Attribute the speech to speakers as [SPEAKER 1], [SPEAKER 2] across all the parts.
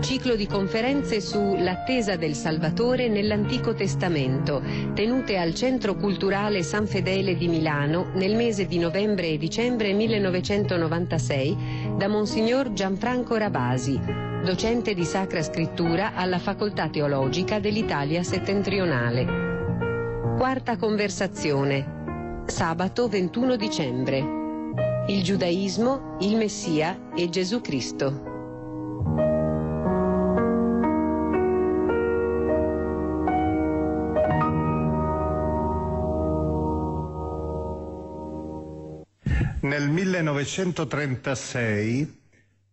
[SPEAKER 1] Ciclo di conferenze su L'attesa del Salvatore nell'Antico Testamento, tenute al Centro Culturale San Fedele di Milano nel mese di novembre e dicembre 1996 da Monsignor Gianfranco Rabasi, docente di Sacra Scrittura alla Facoltà Teologica dell'Italia Settentrionale. Quarta conversazione. Sabato 21 dicembre. Il giudaismo, il Messia e Gesù Cristo.
[SPEAKER 2] Nel 1936,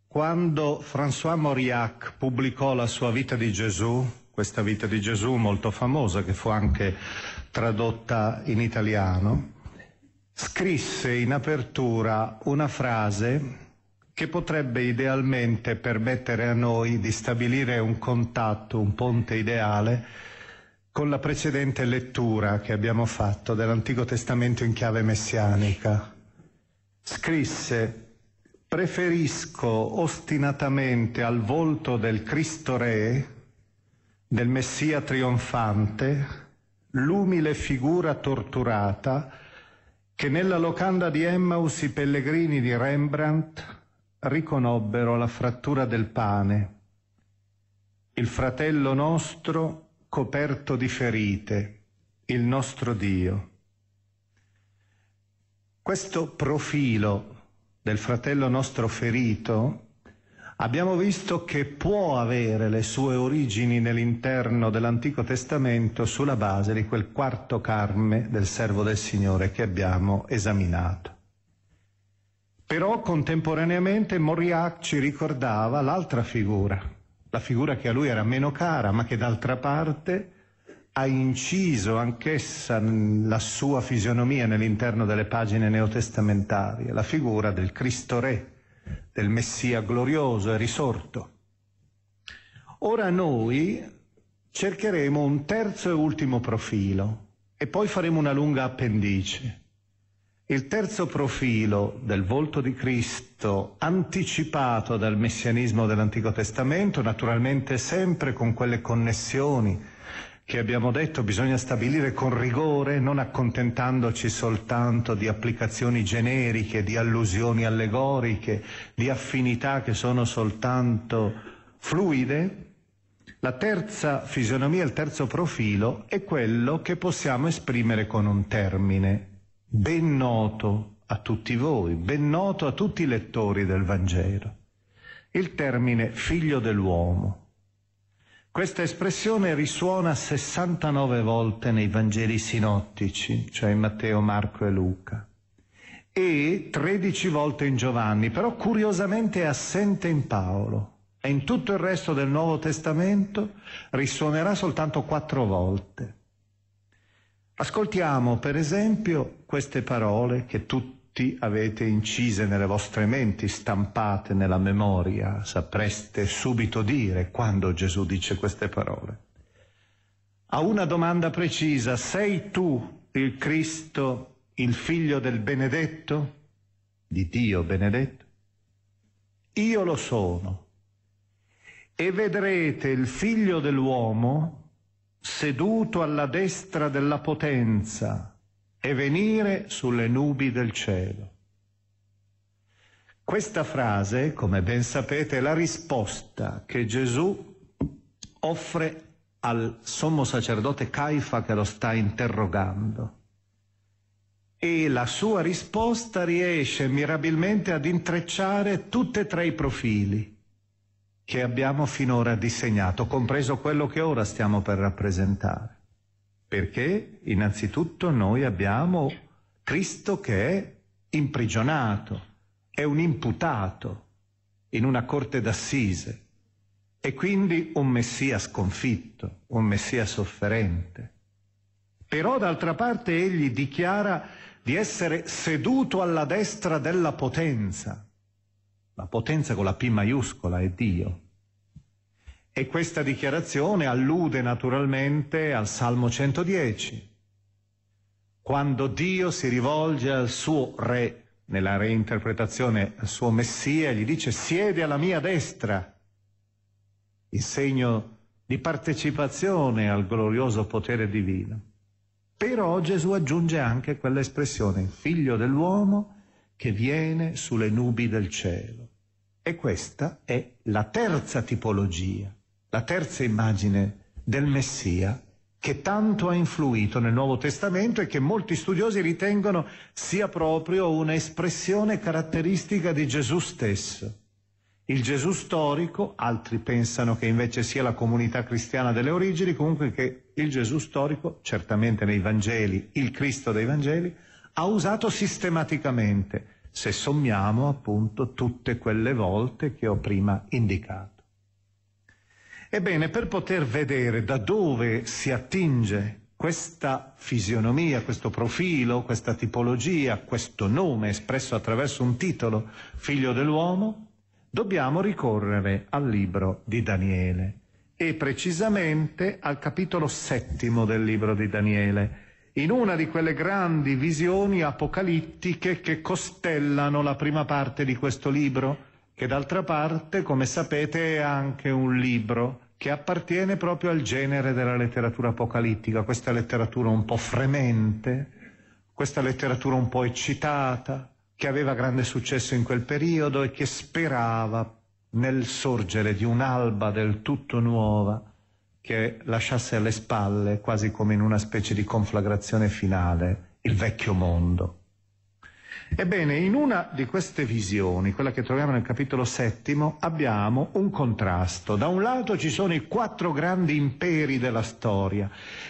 [SPEAKER 2] quando François Mauriac pubblicò la sua vita di Gesù, questa vita di Gesù molto famosa che fu anche tradotta in italiano, scrisse in apertura una frase che potrebbe idealmente permettere a noi di stabilire un contatto, un ponte ideale con la precedente lettura che abbiamo fatto dell'Antico Testamento in chiave messianica. Scrisse preferisco ostinatamente al volto del Cristo Re, del Messia trionfante, l'umile figura torturata che nella locanda di Emmaus i pellegrini di Rembrandt riconobbero la frattura del pane, il fratello nostro coperto di ferite, il nostro Dio. Questo profilo del fratello nostro ferito abbiamo visto che può avere le sue origini nell'interno dell'Antico Testamento sulla base di quel quarto carme del servo del Signore che abbiamo esaminato. Però contemporaneamente Mauriac ci ricordava l'altra figura, la figura che a lui era meno cara, ma che d'altra parte ha inciso anch'essa la sua fisionomia nell'interno delle pagine neotestamentarie, la figura del Cristo Re, del Messia glorioso e risorto. Ora noi cercheremo un terzo e ultimo profilo e poi faremo una lunga appendice. Il terzo profilo del volto di Cristo, anticipato dal messianismo dell'Antico Testamento, naturalmente sempre con quelle connessioni che abbiamo detto bisogna stabilire con rigore, non accontentandoci soltanto di applicazioni generiche, di allusioni allegoriche, di affinità che sono soltanto fluide. La terza fisionomia, il terzo profilo è quello che possiamo esprimere con un termine ben noto a tutti voi, ben noto a tutti i lettori del Vangelo. Il termine figlio dell'uomo. Questa espressione risuona 69 volte nei Vangeli sinottici, cioè in Matteo, Marco e Luca, e 13 volte in Giovanni, però curiosamente è assente in Paolo. E in tutto il resto del Nuovo Testamento risuonerà soltanto quattro volte. Ascoltiamo per esempio queste parole che tutti tutti avete incise nelle vostre menti, stampate nella memoria, sapreste subito dire quando Gesù dice queste parole. A una domanda precisa, sei tu il Cristo, il figlio del benedetto, di Dio benedetto? Io lo sono. E vedrete il figlio dell'uomo seduto alla destra della potenza e venire sulle nubi del cielo. Questa frase, come ben sapete, è la risposta che Gesù offre al sommo sacerdote Caifa che lo sta interrogando. E la sua risposta riesce mirabilmente ad intrecciare tutti e tre i profili che abbiamo finora disegnato, compreso quello che ora stiamo per rappresentare. Perché innanzitutto noi abbiamo Cristo che è imprigionato, è un imputato in una corte d'assise e quindi un Messia sconfitto, un Messia sofferente. Però d'altra parte egli dichiara di essere seduto alla destra della potenza. La potenza con la P maiuscola è Dio. E questa dichiarazione allude naturalmente al Salmo 110, quando Dio si rivolge al suo re, nella reinterpretazione al suo Messia, gli dice siede alla mia destra, il segno di partecipazione al glorioso potere divino. Però Gesù aggiunge anche quell'espressione, figlio dell'uomo che viene sulle nubi del cielo. E questa è la terza tipologia la terza immagine del Messia che tanto ha influito nel Nuovo Testamento e che molti studiosi ritengono sia proprio un'espressione caratteristica di Gesù stesso. Il Gesù storico, altri pensano che invece sia la comunità cristiana delle origini, comunque che il Gesù storico, certamente nei Vangeli, il Cristo dei Vangeli, ha usato sistematicamente, se sommiamo appunto tutte quelle volte che ho prima indicato. Ebbene, per poter vedere da dove si attinge questa fisionomia, questo profilo, questa tipologia, questo nome espresso attraverso un titolo, figlio dell'uomo, dobbiamo ricorrere al libro di Daniele e precisamente al capitolo settimo del libro di Daniele, in una di quelle grandi visioni apocalittiche che costellano la prima parte di questo libro, che d'altra parte, come sapete, è anche un libro che appartiene proprio al genere della letteratura apocalittica, questa letteratura un po' fremente, questa letteratura un po' eccitata, che aveva grande successo in quel periodo e che sperava nel sorgere di un'alba del tutto nuova che lasciasse alle spalle, quasi come in una specie di conflagrazione finale, il vecchio mondo. Ebbene, in una di queste visioni, quella che troviamo nel capitolo settimo, abbiamo un contrasto. Da un lato ci sono i quattro grandi imperi della storia,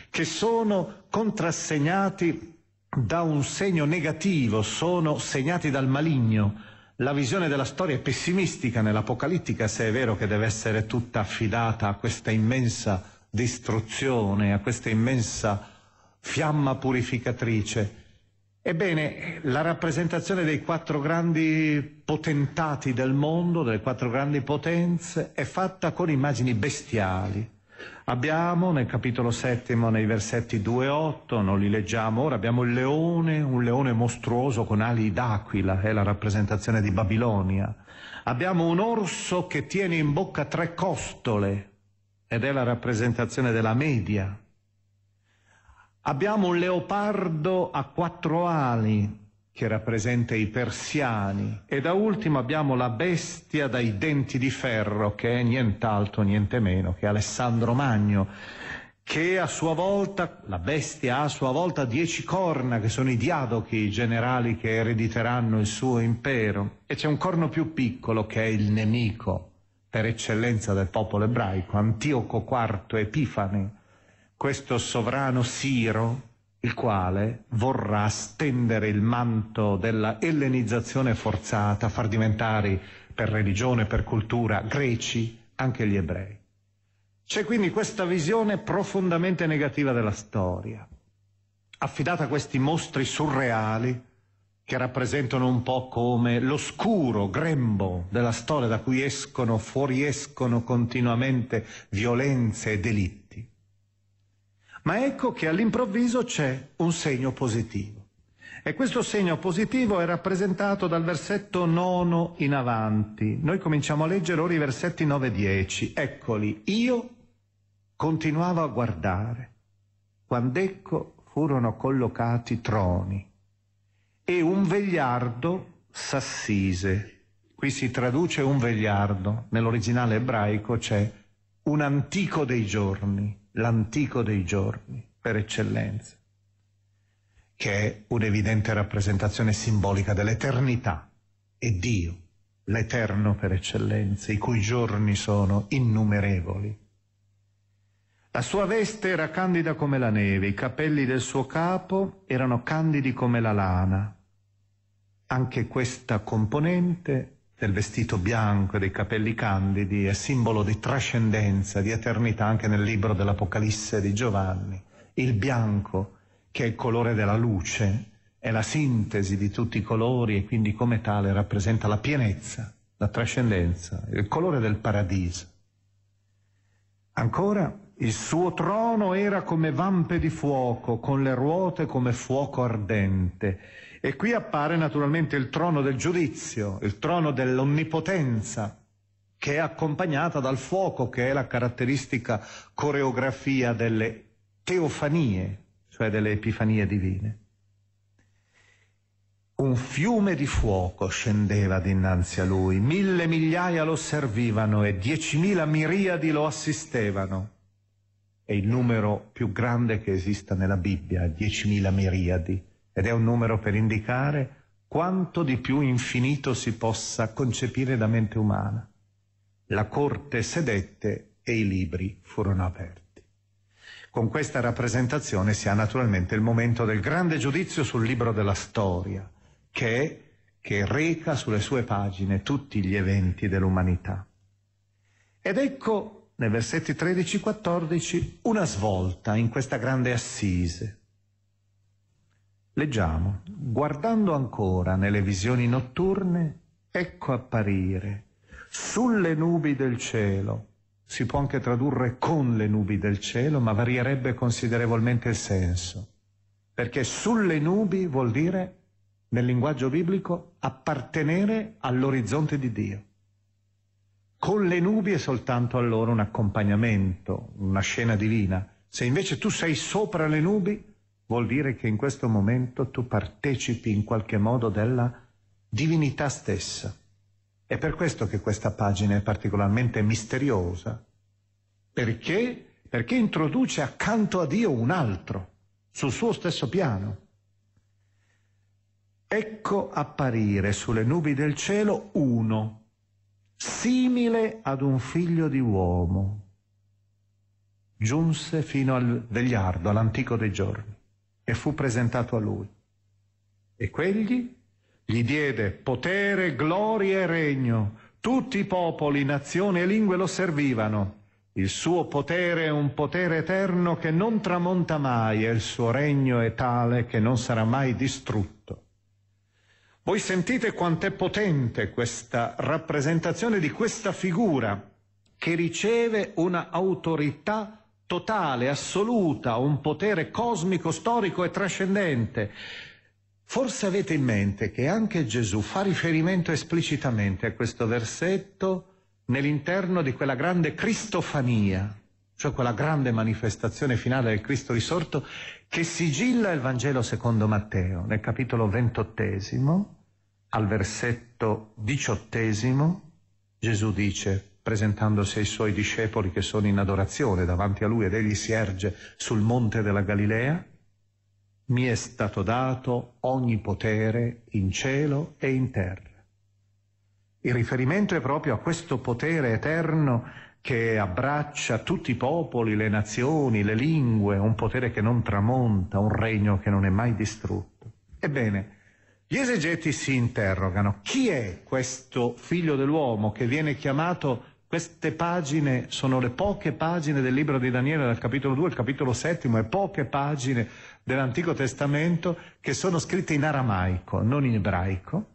[SPEAKER 2] che sono contrassegnati da un segno negativo, sono segnati dal maligno. La visione della storia è pessimistica nell'Apocalittica, se è vero che deve essere tutta affidata a questa immensa distruzione, a questa immensa fiamma purificatrice. Ebbene, la rappresentazione dei quattro grandi potentati del mondo, delle quattro grandi potenze, è fatta con immagini bestiali. Abbiamo nel capitolo settimo, nei versetti 2 e 8, non li leggiamo ora, abbiamo il leone, un leone mostruoso con ali d'aquila, è la rappresentazione di Babilonia. Abbiamo un orso che tiene in bocca tre costole, ed è la rappresentazione della media. Abbiamo un leopardo a quattro ali che rappresenta i persiani. E da ultimo abbiamo la bestia dai denti di ferro che è nient'altro, niente meno che Alessandro Magno che a sua volta, la bestia ha a sua volta dieci corna che sono i diadochi, i generali che erediteranno il suo impero. E c'è un corno più piccolo che è il nemico per eccellenza del popolo ebraico, Antioco IV Epifane questo sovrano Siro, il quale vorrà stendere il manto della ellenizzazione forzata, far diventare per religione, per cultura, greci anche gli ebrei. C'è quindi questa visione profondamente negativa della storia, affidata a questi mostri surreali che rappresentano un po' come l'oscuro grembo della storia da cui escono, fuoriescono continuamente violenze e delitti. Ma ecco che all'improvviso c'è un segno positivo. E questo segno positivo è rappresentato dal versetto nono in avanti. Noi cominciamo a leggere ora i versetti 9 e 10. Eccoli, io continuavo a guardare, quando ecco furono collocati troni e un vegliardo s'assise. Qui si traduce un vegliardo, nell'originale ebraico c'è un antico dei giorni, l'antico dei giorni per eccellenza, che è un'evidente rappresentazione simbolica dell'eternità e Dio, l'eterno per eccellenza, i cui giorni sono innumerevoli. La sua veste era candida come la neve, i capelli del suo capo erano candidi come la lana. Anche questa componente del vestito bianco e dei capelli candidi è simbolo di trascendenza, di eternità anche nel libro dell'Apocalisse di Giovanni. Il bianco, che è il colore della luce, è la sintesi di tutti i colori e quindi come tale rappresenta la pienezza, la trascendenza, il colore del paradiso. Ancora il suo trono era come vampe di fuoco, con le ruote come fuoco ardente. E qui appare naturalmente il trono del giudizio, il trono dell'onnipotenza, che è accompagnata dal fuoco, che è la caratteristica coreografia delle teofanie, cioè delle epifanie divine. Un fiume di fuoco scendeva dinanzi a lui, mille migliaia lo servivano e diecimila miriadi lo assistevano è il numero più grande che esista nella Bibbia, 10.000 miriadi, ed è un numero per indicare quanto di più infinito si possa concepire da mente umana. La corte sedette e i libri furono aperti. Con questa rappresentazione si ha naturalmente il momento del grande giudizio sul libro della storia, che è che reca sulle sue pagine tutti gli eventi dell'umanità. Ed ecco nei versetti 13-14 una svolta in questa grande assise. Leggiamo, guardando ancora nelle visioni notturne, ecco apparire sulle nubi del cielo, si può anche tradurre con le nubi del cielo, ma varierebbe considerevolmente il senso, perché sulle nubi vuol dire, nel linguaggio biblico, appartenere all'orizzonte di Dio. Con le nubi è soltanto allora un accompagnamento, una scena divina. Se invece tu sei sopra le nubi, vuol dire che in questo momento tu partecipi in qualche modo della divinità stessa. È per questo che questa pagina è particolarmente misteriosa. Perché? Perché introduce accanto a Dio un altro, sul suo stesso piano. Ecco apparire sulle nubi del cielo uno simile ad un figlio di uomo. Giunse fino al vegliardo, all'antico dei giorni, e fu presentato a lui. E quegli gli diede potere, gloria e regno. Tutti i popoli, nazioni e lingue lo servivano. Il suo potere è un potere eterno che non tramonta mai e il suo regno è tale che non sarà mai distrutto. Voi sentite quanto è potente questa rappresentazione di questa figura che riceve una autorità totale, assoluta, un potere cosmico, storico e trascendente. Forse avete in mente che anche Gesù fa riferimento esplicitamente a questo versetto nell'interno di quella grande cristofania, cioè quella grande manifestazione finale del Cristo risorto che sigilla il Vangelo secondo Matteo, nel capitolo ventottesimo, al versetto diciottesimo, Gesù dice, presentandosi ai suoi discepoli che sono in adorazione davanti a lui ed egli si erge sul monte della Galilea, mi è stato dato ogni potere in cielo e in terra. Il riferimento è proprio a questo potere eterno che abbraccia tutti i popoli, le nazioni, le lingue, un potere che non tramonta, un regno che non è mai distrutto. Ebbene, gli esegeti si interrogano, chi è questo figlio dell'uomo che viene chiamato Queste pagine sono le poche pagine del libro di Daniele, dal capitolo 2 al capitolo 7, e poche pagine dell'Antico Testamento che sono scritte in aramaico, non in ebraico.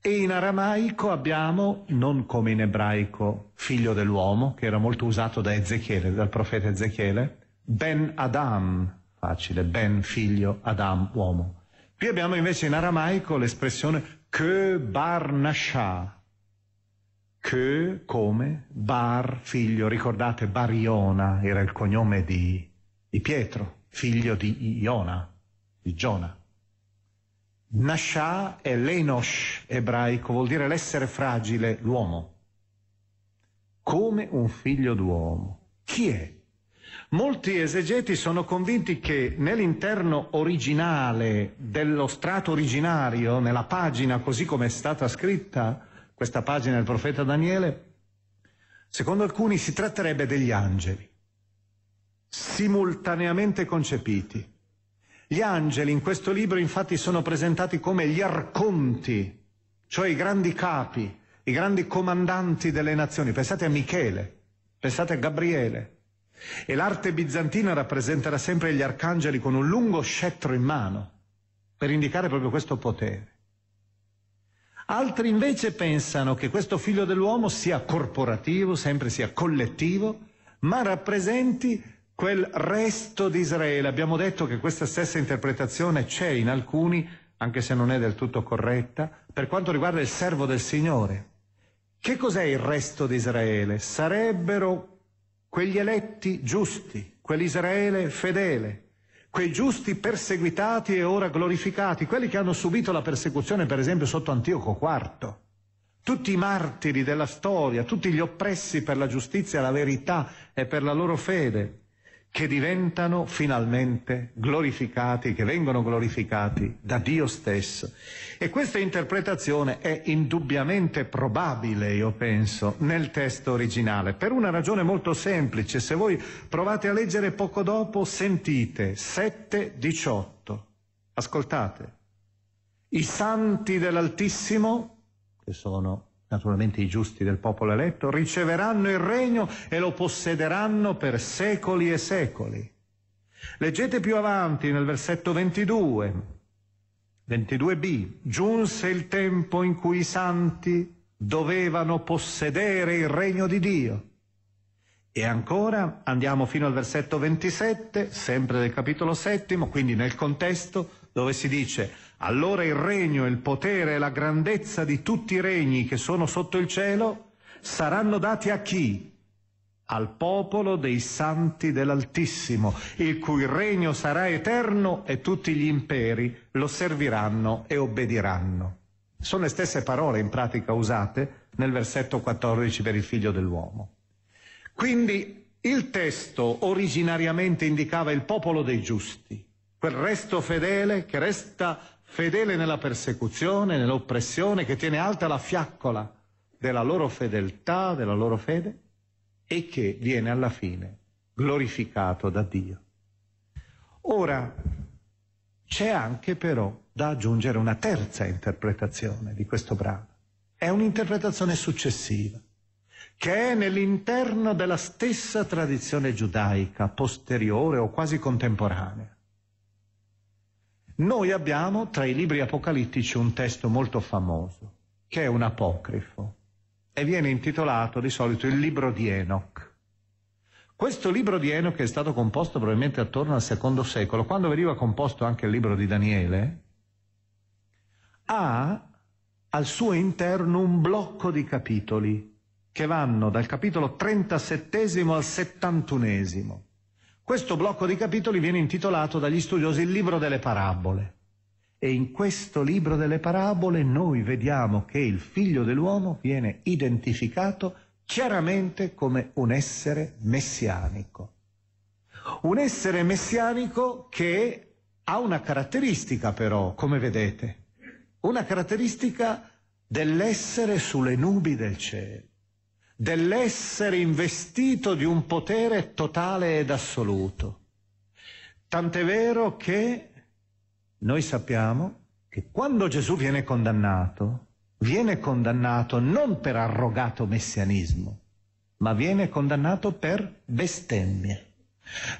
[SPEAKER 2] E in aramaico abbiamo, non come in ebraico, figlio dell'uomo, che era molto usato da Ezechiele, dal profeta Ezechiele, Ben Adam, facile, Ben figlio, Adam uomo. Qui abbiamo invece in aramaico l'espressione che bar nasha, che come Bar, figlio, ricordate Bariona era il cognome di, di Pietro, figlio di Iona, di Giona. Nasha è l'enosh ebraico, vuol dire l'essere fragile, l'uomo. Come un figlio d'uomo. Chi è? Molti esegeti sono convinti che nell'interno originale dello strato originario, nella pagina così come è stata scritta, questa pagina del profeta Daniele, secondo alcuni si tratterebbe degli angeli, simultaneamente concepiti. Gli angeli in questo libro infatti sono presentati come gli arconti, cioè i grandi capi, i grandi comandanti delle nazioni. Pensate a Michele, pensate a Gabriele. E l'arte bizantina rappresenterà sempre gli arcangeli con un lungo scettro in mano, per indicare proprio questo potere. Altri invece pensano che questo figlio dell'uomo sia corporativo, sempre sia collettivo, ma rappresenti quel resto di Israele. Abbiamo detto che questa stessa interpretazione c'è in alcuni, anche se non è del tutto corretta, per quanto riguarda il servo del Signore. Che cos'è il resto di Israele? Sarebbero quegli eletti giusti, quell'Israele fedele, quei giusti perseguitati e ora glorificati, quelli che hanno subito la persecuzione per esempio sotto Antioco IV, tutti i martiri della storia, tutti gli oppressi per la giustizia, la verità e per la loro fede, che diventano finalmente glorificati, che vengono glorificati da Dio stesso. E questa interpretazione è indubbiamente probabile, io penso, nel testo originale, per una ragione molto semplice. Se voi provate a leggere poco dopo, sentite 7.18. Ascoltate. I santi dell'Altissimo, che sono naturalmente i giusti del popolo eletto, riceveranno il regno e lo possederanno per secoli e secoli. Leggete più avanti nel versetto 22, 22b, giunse il tempo in cui i santi dovevano possedere il regno di Dio. E ancora andiamo fino al versetto 27, sempre del capitolo settimo, quindi nel contesto dove si dice allora il regno, il potere e la grandezza di tutti i regni che sono sotto il cielo saranno dati a chi? Al popolo dei santi dell'Altissimo, il cui regno sarà eterno e tutti gli imperi lo serviranno e obbediranno. Sono le stesse parole in pratica usate nel versetto 14 per il figlio dell'uomo. Quindi il testo originariamente indicava il popolo dei giusti, quel resto fedele che resta fedele nella persecuzione, nell'oppressione, che tiene alta la fiaccola della loro fedeltà, della loro fede e che viene alla fine glorificato da Dio. Ora, c'è anche però da aggiungere una terza interpretazione di questo brano. È un'interpretazione successiva, che è nell'interno della stessa tradizione giudaica, posteriore o quasi contemporanea. Noi abbiamo tra i libri apocalittici un testo molto famoso, che è un apocrifo, e viene intitolato di solito il libro di Enoch. Questo libro di Enoch è stato composto probabilmente attorno al secondo secolo, quando veniva composto anche il libro di Daniele, ha al suo interno un blocco di capitoli che vanno dal capitolo 37 al 71. Questo blocco di capitoli viene intitolato dagli studiosi il libro delle parabole. E in questo libro delle parabole noi vediamo che il figlio dell'uomo viene identificato chiaramente come un essere messianico. Un essere messianico che ha una caratteristica però, come vedete, una caratteristica dell'essere sulle nubi del cielo dell'essere investito di un potere totale ed assoluto. Tant'è vero che noi sappiamo che quando Gesù viene condannato, viene condannato non per arrogato messianismo, ma viene condannato per bestemmie.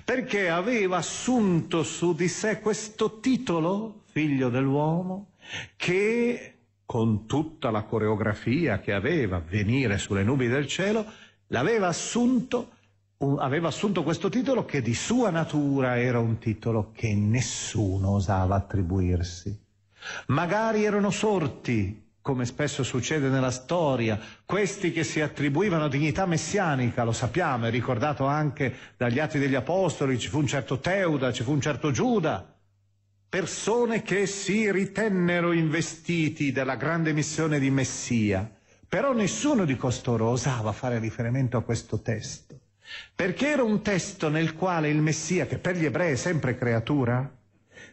[SPEAKER 2] Perché aveva assunto su di sé questo titolo, figlio dell'uomo, che con tutta la coreografia che aveva, venire sulle nubi del cielo, l'aveva assunto, aveva assunto questo titolo che di sua natura era un titolo che nessuno osava attribuirsi. Magari erano sorti come spesso succede nella storia, questi che si attribuivano dignità messianica, lo sappiamo, è ricordato anche dagli Atti degli Apostoli, ci fu un certo Teuda, ci fu un certo Giuda, persone che si ritennero investiti della grande missione di Messia, però nessuno di costoro osava fare riferimento a questo testo, perché era un testo nel quale il Messia, che per gli ebrei è sempre creatura,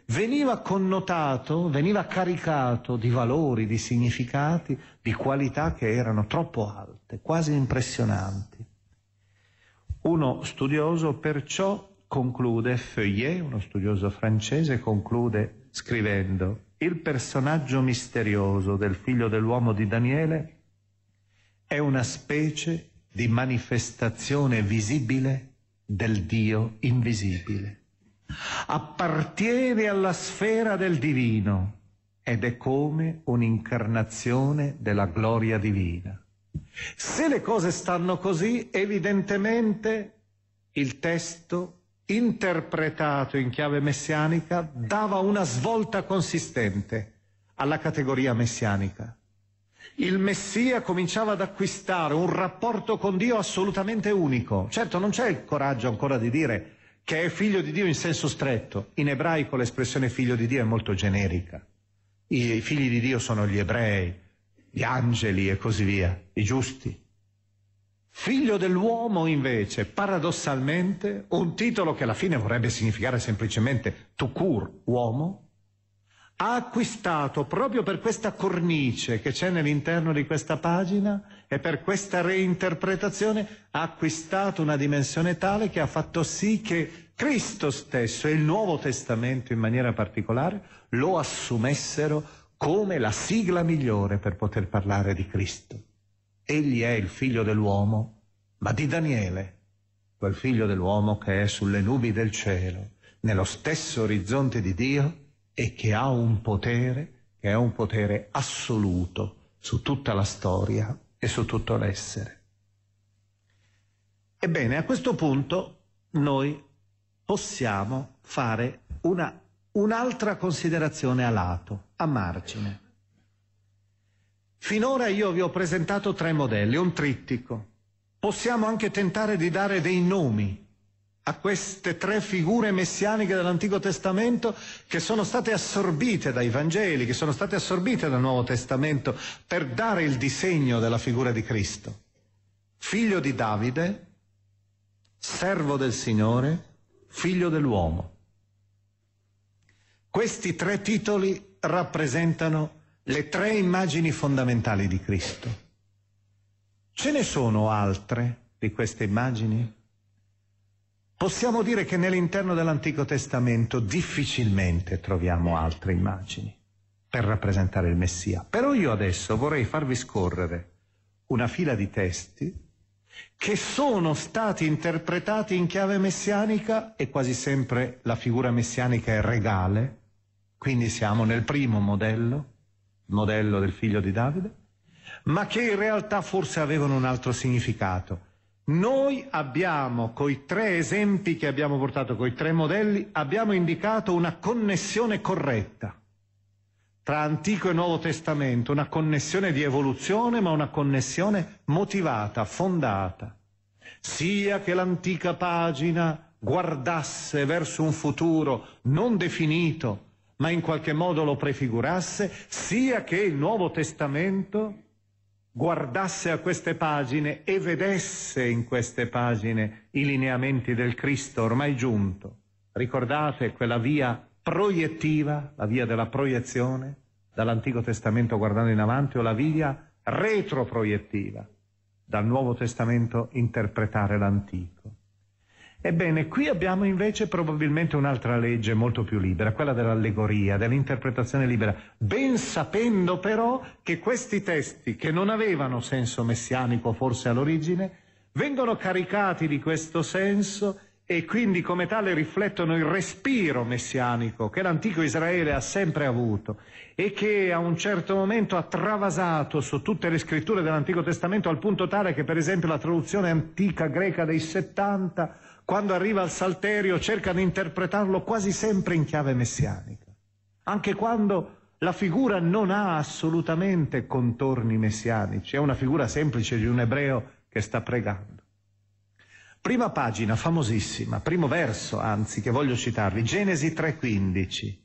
[SPEAKER 2] veniva connotato, veniva caricato di valori, di significati, di qualità che erano troppo alte, quasi impressionanti. Uno studioso perciò conclude, Feuillet, uno studioso francese, conclude scrivendo il personaggio misterioso del figlio dell'uomo di Daniele è una specie di manifestazione visibile del Dio invisibile appartiene alla sfera del divino ed è come un'incarnazione della gloria divina. Se le cose stanno così, evidentemente il testo interpretato in chiave messianica dava una svolta consistente alla categoria messianica. Il Messia cominciava ad acquistare un rapporto con Dio assolutamente unico. Certo non c'è il coraggio ancora di dire che è figlio di Dio in senso stretto. In ebraico l'espressione figlio di Dio è molto generica. I figli di Dio sono gli ebrei, gli angeli e così via, i giusti. Figlio dell'uomo invece, paradossalmente, un titolo che alla fine vorrebbe significare semplicemente tukur, uomo, ha acquistato proprio per questa cornice che c'è nell'interno di questa pagina e per questa reinterpretazione ha acquistato una dimensione tale che ha fatto sì che Cristo stesso e il Nuovo Testamento in maniera particolare lo assumessero come la sigla migliore per poter parlare di Cristo. Egli è il figlio dell'uomo, ma di Daniele, quel figlio dell'uomo che è sulle nubi del cielo, nello stesso orizzonte di Dio, e che ha un potere, che è un potere assoluto su tutta la storia e su tutto l'essere. Ebbene, a questo punto noi possiamo fare una, un'altra considerazione a lato, a margine. Finora io vi ho presentato tre modelli, un trittico. Possiamo anche tentare di dare dei nomi a queste tre figure messianiche dell'Antico Testamento che sono state assorbite dai Vangeli, che sono state assorbite dal Nuovo Testamento per dare il disegno della figura di Cristo. Figlio di Davide, servo del Signore, figlio dell'uomo. Questi tre titoli rappresentano le tre immagini fondamentali di Cristo. Ce ne sono altre di queste immagini? Possiamo dire che nell'interno dell'Antico Testamento difficilmente troviamo altre immagini per rappresentare il Messia. Però io adesso vorrei farvi scorrere una fila di testi che sono stati interpretati in chiave messianica e quasi sempre la figura messianica è regale, quindi siamo nel primo modello, modello del figlio di Davide, ma che in realtà forse avevano un altro significato. Noi abbiamo, coi tre esempi che abbiamo portato, coi tre modelli, abbiamo indicato una connessione corretta tra Antico e Nuovo Testamento, una connessione di evoluzione, ma una connessione motivata, fondata, sia che l'antica pagina guardasse verso un futuro non definito, ma in qualche modo lo prefigurasse, sia che il Nuovo Testamento guardasse a queste pagine e vedesse in queste pagine i lineamenti del Cristo ormai giunto. Ricordate quella via proiettiva, la via della proiezione, dall'Antico Testamento guardando in avanti, o la via retroproiettiva, dal Nuovo Testamento interpretare l'Antico. Ebbene, qui abbiamo invece probabilmente un'altra legge molto più libera, quella dell'allegoria, dell'interpretazione libera, ben sapendo però che questi testi, che non avevano senso messianico forse all'origine, vengono caricati di questo senso e quindi come tale riflettono il respiro messianico che l'antico Israele ha sempre avuto e che a un certo momento ha travasato su tutte le scritture dell'Antico Testamento al punto tale che per esempio la traduzione antica greca dei 70 quando arriva al Salterio cerca di interpretarlo quasi sempre in chiave messianica. Anche quando la figura non ha assolutamente contorni messianici è una figura semplice di un ebreo che sta pregando. Prima pagina, famosissima, primo verso, anzi, che voglio citarvi, Genesi 3:15.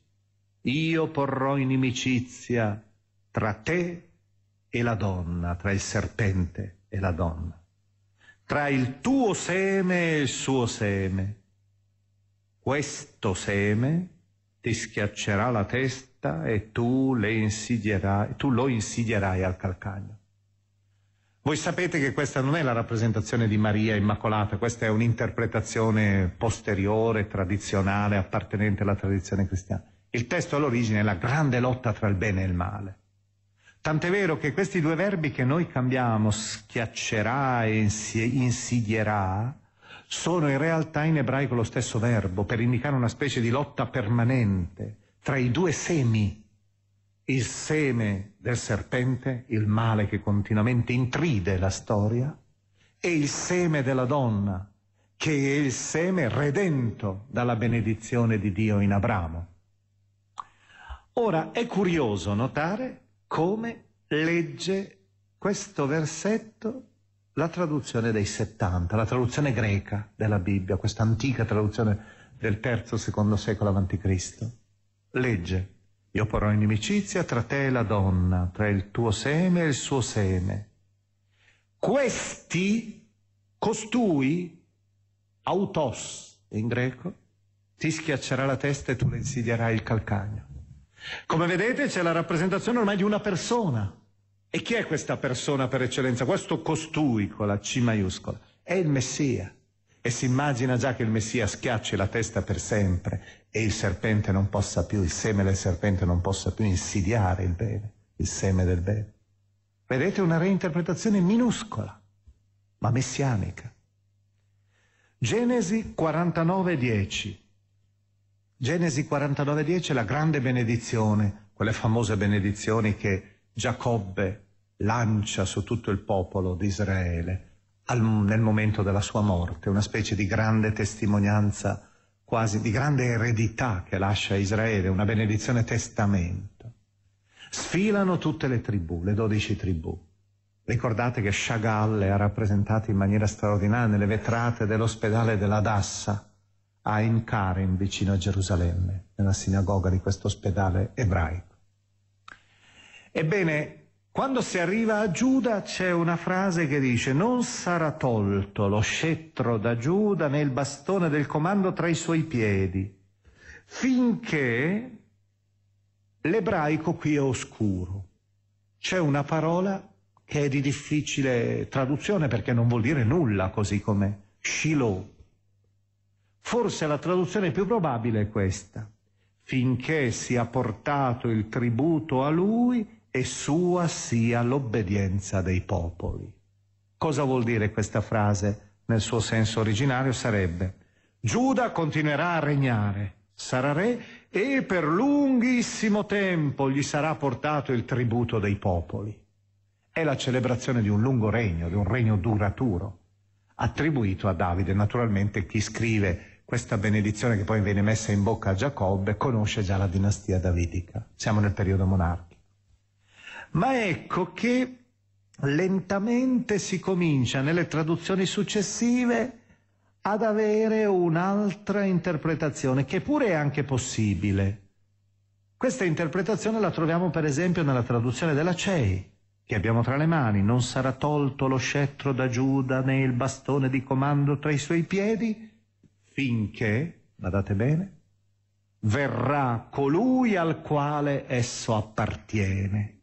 [SPEAKER 2] Io porrò inimicizia tra te e la donna, tra il serpente e la donna, tra il tuo seme e il suo seme. Questo seme ti schiaccerà la testa e tu, tu lo insidierai al calcagno. Voi sapete che questa non è la rappresentazione di Maria Immacolata, questa è un'interpretazione posteriore, tradizionale, appartenente alla tradizione cristiana. Il testo all'origine è la grande lotta tra il bene e il male. Tant'è vero che questi due verbi che noi cambiamo, schiaccerà e insidierà, sono in realtà in ebraico lo stesso verbo per indicare una specie di lotta permanente tra i due semi il seme del serpente, il male che continuamente intride la storia, e il seme della donna, che è il seme redento dalla benedizione di Dio in Abramo. Ora è curioso notare come legge questo versetto la traduzione dei 70, la traduzione greca della Bibbia, questa antica traduzione del terzo secondo secolo a.C. Legge io porrò inimicizia tra te e la donna, tra il tuo seme e il suo seme. Questi, costui, autos in greco, ti schiaccerà la testa e tu le insidierai il calcagno. Come vedete c'è la rappresentazione ormai di una persona. E chi è questa persona per eccellenza? Questo costui con la C maiuscola. È il Messia. E si immagina già che il Messia schiacci la testa per sempre e il serpente non possa più, il seme del serpente non possa più insidiare il bene, il seme del bene. Vedete una reinterpretazione minuscola, ma messianica. Genesi 49.10. Genesi 49.10 è la grande benedizione, quelle famose benedizioni che Giacobbe lancia su tutto il popolo di Israele al, nel momento della sua morte, una specie di grande testimonianza quasi di grande eredità che lascia Israele, una benedizione testamento. Sfilano tutte le tribù, le dodici tribù. Ricordate che Chagall le ha rappresentate in maniera straordinaria nelle vetrate dell'ospedale della Dassa a Ein Karim, vicino a Gerusalemme, nella sinagoga di questo ospedale ebraico. Ebbene, quando si arriva a Giuda c'è una frase che dice non sarà tolto lo scettro da Giuda né il bastone del comando tra i suoi piedi, finché l'ebraico qui è oscuro. C'è una parola che è di difficile traduzione perché non vuol dire nulla, così come Shiloh. Forse la traduzione più probabile è questa, finché sia portato il tributo a lui e sua sia l'obbedienza dei popoli. Cosa vuol dire questa frase nel suo senso originario? Sarebbe Giuda continuerà a regnare, sarà re e per lunghissimo tempo gli sarà portato il tributo dei popoli. È la celebrazione di un lungo regno, di un regno duraturo, attribuito a Davide. Naturalmente chi scrive questa benedizione che poi viene messa in bocca a Giacobbe conosce già la dinastia davidica. Siamo nel periodo monarchico. Ma ecco che lentamente si comincia nelle traduzioni successive ad avere un'altra interpretazione, che pure è anche possibile. Questa interpretazione la troviamo per esempio nella traduzione della CEI, che abbiamo tra le mani. Non sarà tolto lo scettro da Giuda né il bastone di comando tra i suoi piedi, finché, badate bene, verrà colui al quale esso appartiene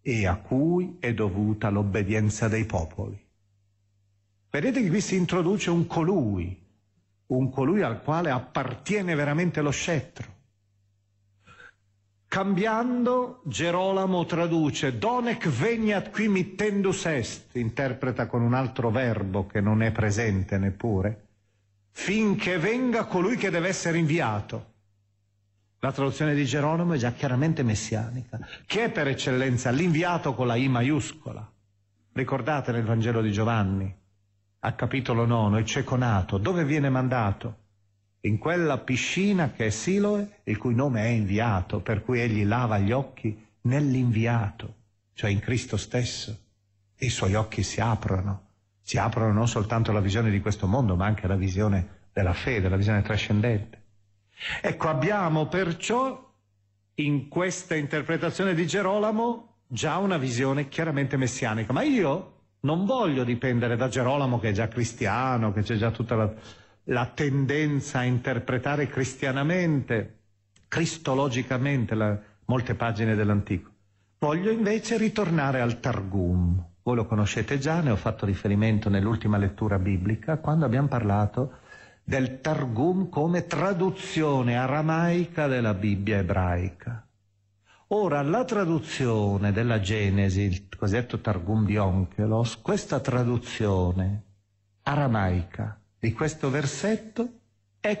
[SPEAKER 2] e a cui è dovuta l'obbedienza dei popoli. Vedete che qui si introduce un colui, un colui al quale appartiene veramente lo scettro. Cambiando, Gerolamo traduce Donec veniat qui mittendus est, interpreta con un altro verbo che non è presente neppure, finché venga colui che deve essere inviato. La traduzione di Geronimo è già chiaramente messianica, che è per eccellenza l'inviato con la I maiuscola. Ricordate nel Vangelo di Giovanni, a capitolo 9, il cieco nato, dove viene mandato? in quella piscina che è Siloe, il cui nome è inviato, per cui egli lava gli occhi nell'inviato, cioè in Cristo stesso. E i suoi occhi si aprono, si aprono non soltanto alla visione di questo mondo, ma anche alla visione della fede, la visione trascendente. Ecco, abbiamo perciò in questa interpretazione di Gerolamo già una visione chiaramente messianica, ma io non voglio dipendere da Gerolamo che è già cristiano, che c'è già tutta la la tendenza a interpretare cristianamente, cristologicamente la, molte pagine dell'Antico. Voglio invece ritornare al Targum. Voi lo conoscete già, ne ho fatto riferimento nell'ultima lettura biblica, quando abbiamo parlato del Targum come traduzione aramaica della Bibbia ebraica. Ora, la traduzione della Genesi, il cosiddetto Targum di Onkelos, questa traduzione aramaica di questo versetto è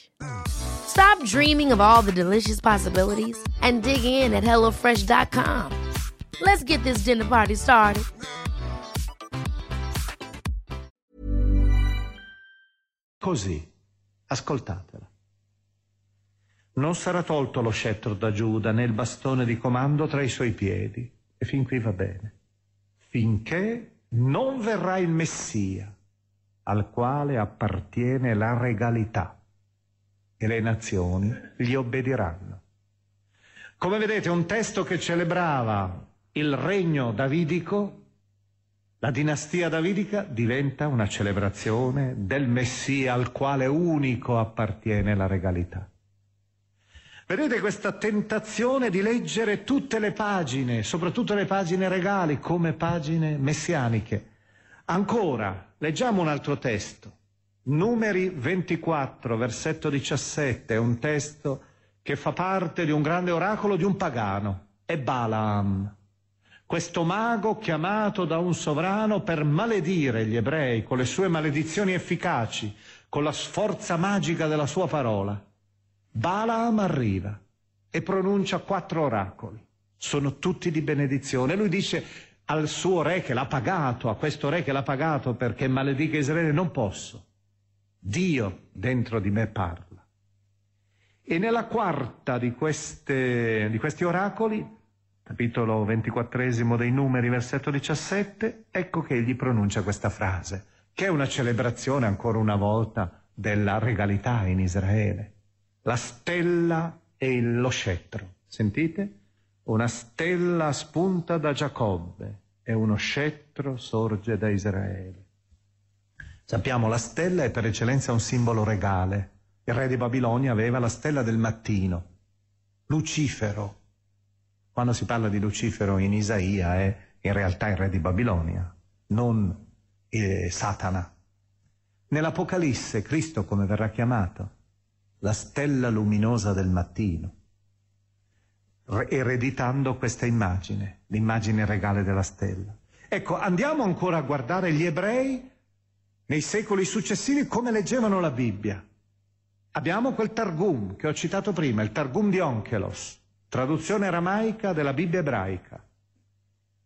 [SPEAKER 3] Stop dreaming of all the delicious possibilities and dig in at HelloFresh.com. Let's get this dinner party started.
[SPEAKER 2] Così, ascoltatela. Non sarà tolto lo scettro da Giuda né il bastone di comando tra i suoi piedi. E fin qui va bene. Finché non verrà il Messia, al quale appartiene la regalità e le nazioni gli obbediranno. Come vedete, un testo che celebrava il regno davidico, la dinastia davidica, diventa una celebrazione del Messia al quale unico appartiene la regalità. Vedete questa tentazione di leggere tutte le pagine, soprattutto le pagine regali, come pagine messianiche. Ancora, leggiamo un altro testo. Numeri 24, versetto 17, è un testo che fa parte di un grande oracolo di un pagano, è Balaam. Questo mago chiamato da un sovrano per maledire gli ebrei con le sue maledizioni efficaci, con la sforza magica della sua parola. Balaam arriva e pronuncia quattro oracoli. Sono tutti di benedizione. Lui dice al suo re che l'ha pagato, a questo re che l'ha pagato perché maledica Israele, non posso Dio dentro di me parla. E nella quarta di, queste, di questi oracoli, capitolo ventiquattresimo dei numeri, versetto 17, ecco che egli pronuncia questa frase, che è una celebrazione ancora una volta della regalità in Israele. La stella e lo scettro. Sentite? Una stella spunta da Giacobbe e uno scettro sorge da Israele. Sappiamo la stella è per eccellenza un simbolo regale. Il re di Babilonia aveva la stella del mattino, Lucifero. Quando si parla di Lucifero in Isaia è in realtà il re di Babilonia, non eh, Satana. Nell'Apocalisse Cristo come verrà chiamato? La stella luminosa del mattino, ereditando questa immagine, l'immagine regale della stella. Ecco, andiamo ancora a guardare gli ebrei nei secoli successivi come leggevano la Bibbia. Abbiamo quel Targum che ho citato prima, il Targum di Onkelos, traduzione aramaica della Bibbia ebraica.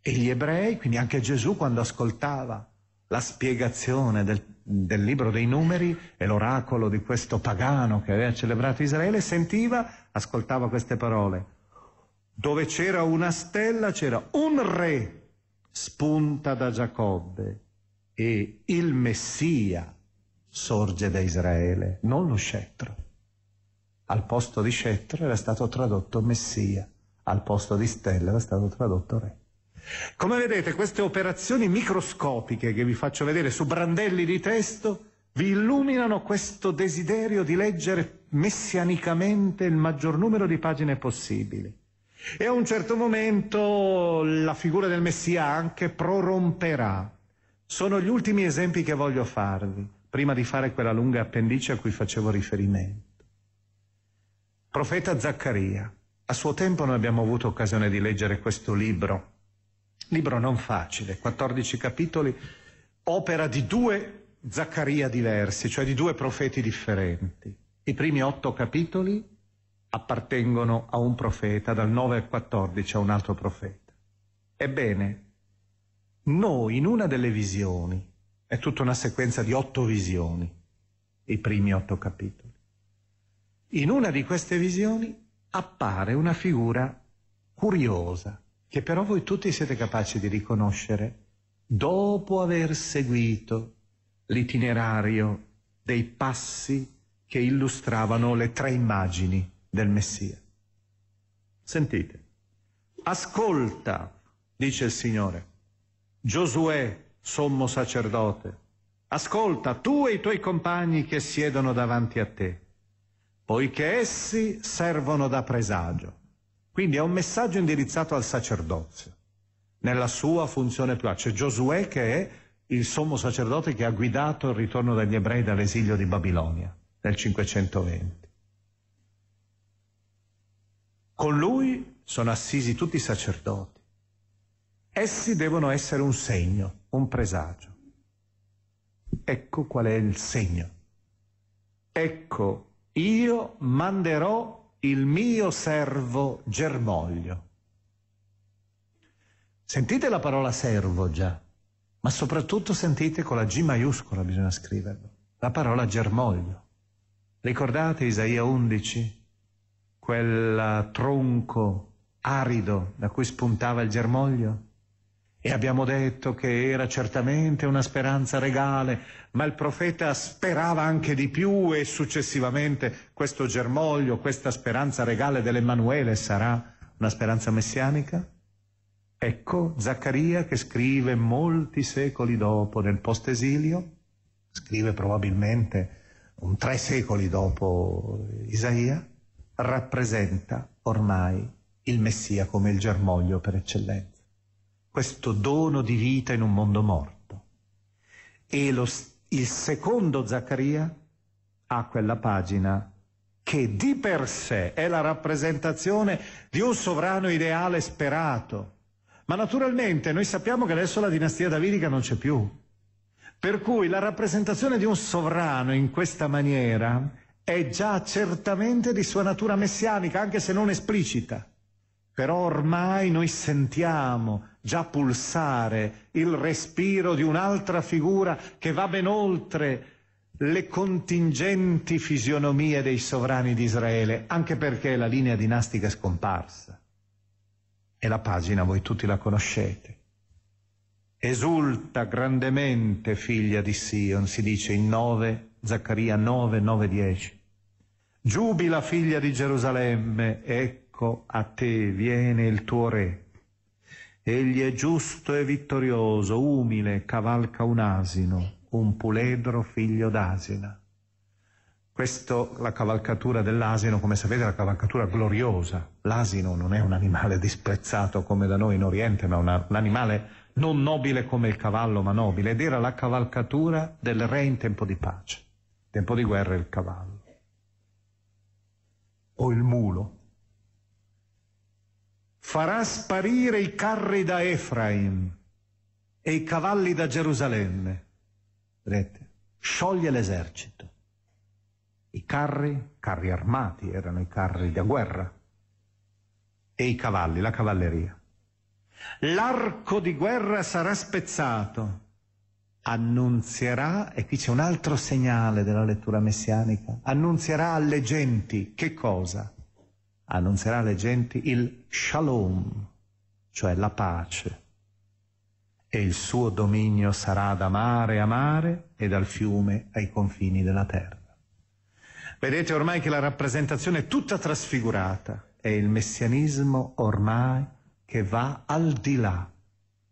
[SPEAKER 2] E gli ebrei, quindi anche Gesù quando ascoltava la spiegazione del del libro dei numeri e l'oracolo di questo pagano che aveva celebrato Israele, sentiva, ascoltava queste parole. Dove c'era una stella c'era un re spunta da Giacobbe e il Messia sorge da Israele, non lo scettro. Al posto di scettro era stato tradotto Messia, al posto di stella era stato tradotto re. Come vedete, queste operazioni microscopiche che vi faccio vedere su brandelli di testo vi illuminano questo desiderio di leggere messianicamente il maggior numero di pagine possibili. E a un certo momento la figura del Messia anche proromperà. Sono gli ultimi esempi che voglio farvi prima di fare quella lunga appendice a cui facevo riferimento. Profeta Zaccaria. A suo tempo noi abbiamo avuto occasione di leggere questo libro, libro non facile, 14 capitoli, opera di due Zaccaria diversi, cioè di due profeti differenti. I primi otto capitoli appartengono a un profeta, dal 9 al 14 a un altro profeta. Ebbene, noi in una delle visioni è tutta una sequenza di otto visioni, i primi otto capitoli. In una di queste visioni appare una figura curiosa, che però voi tutti siete capaci di riconoscere dopo aver seguito l'itinerario dei passi che illustravano le tre immagini del Messia. Sentite, ascolta, dice il Signore, Giosuè, sommo sacerdote, ascolta tu e i tuoi compagni che siedono davanti a te, poiché essi servono da presagio. Quindi è un messaggio indirizzato al sacerdozio, nella sua funzione più alta. C'è Giosuè che è il sommo sacerdote che ha guidato il ritorno degli ebrei dall'esilio di Babilonia nel 520. Con lui sono assisi tutti i sacerdoti. Essi devono essere un segno, un presagio. Ecco qual è il segno. Ecco, io manderò il mio servo germoglio. Sentite la parola servo già, ma soprattutto sentite con la G maiuscola bisogna scriverlo, la parola germoglio. Ricordate Isaia 11? Quel tronco arido da cui spuntava il germoglio? E abbiamo detto che era certamente una speranza regale, ma il profeta sperava anche di più e successivamente questo germoglio, questa speranza regale dell'Emanuele sarà una speranza messianica? Ecco Zaccaria che scrive molti secoli dopo nel post-esilio, scrive probabilmente un tre secoli dopo Isaia, rappresenta ormai il Messia come il germoglio per eccellenza questo dono di vita in un mondo morto. E lo, il secondo Zaccaria ha quella pagina che di per sé è la rappresentazione di un sovrano ideale sperato. Ma naturalmente noi sappiamo che adesso la dinastia davidica non c'è più. Per cui la rappresentazione di un sovrano in questa maniera è già certamente di sua natura messianica, anche se non esplicita. Però ormai noi sentiamo già pulsare il respiro di un'altra figura che va ben oltre le contingenti fisionomie dei sovrani di Israele, anche perché la linea dinastica è scomparsa. E la pagina voi tutti la conoscete. Esulta grandemente figlia di Sion, si dice in 9, Zaccaria 9, 9, 10. Giubila figlia di Gerusalemme, ecco a te viene il tuo re. Egli è giusto e vittorioso, umile, cavalca un asino, un puledro figlio d'asina. Questo, la cavalcatura dell'asino, come sapete, è una cavalcatura gloriosa. L'asino non è un animale disprezzato come da noi in Oriente, ma una, un animale non nobile come il cavallo, ma nobile. Ed era la cavalcatura del re in tempo di pace. Tempo di guerra il cavallo. O il mulo, farà sparire i carri da Efraim e i cavalli da Gerusalemme. Vedete? Scioglie l'esercito. I carri, carri armati, erano i carri da guerra, e i cavalli, la cavalleria. L'arco di guerra sarà spezzato annunzierà, e qui c'è un altro segnale della lettura messianica, annunzierà alle genti che cosa? Annunzierà alle genti il shalom, cioè la pace. E il suo dominio sarà da mare a mare e dal fiume ai confini della terra. Vedete ormai che la rappresentazione è tutta trasfigurata, è il messianismo ormai che va al di là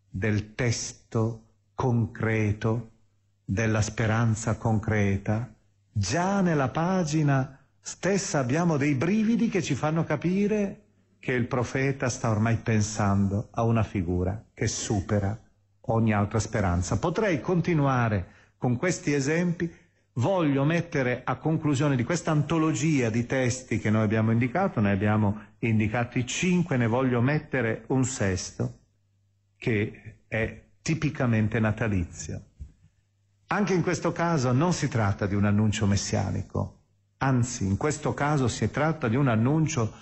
[SPEAKER 2] del testo concreto, della speranza concreta, già nella pagina stessa abbiamo dei brividi che ci fanno capire che il profeta sta ormai pensando a una figura che supera ogni altra speranza. Potrei continuare con questi esempi, voglio mettere a conclusione di questa antologia di testi che noi abbiamo indicato, ne abbiamo indicati cinque, ne voglio mettere un sesto, che è tipicamente natalizio. Anche in questo caso non si tratta di un annuncio messianico, anzi in questo caso si tratta di un annuncio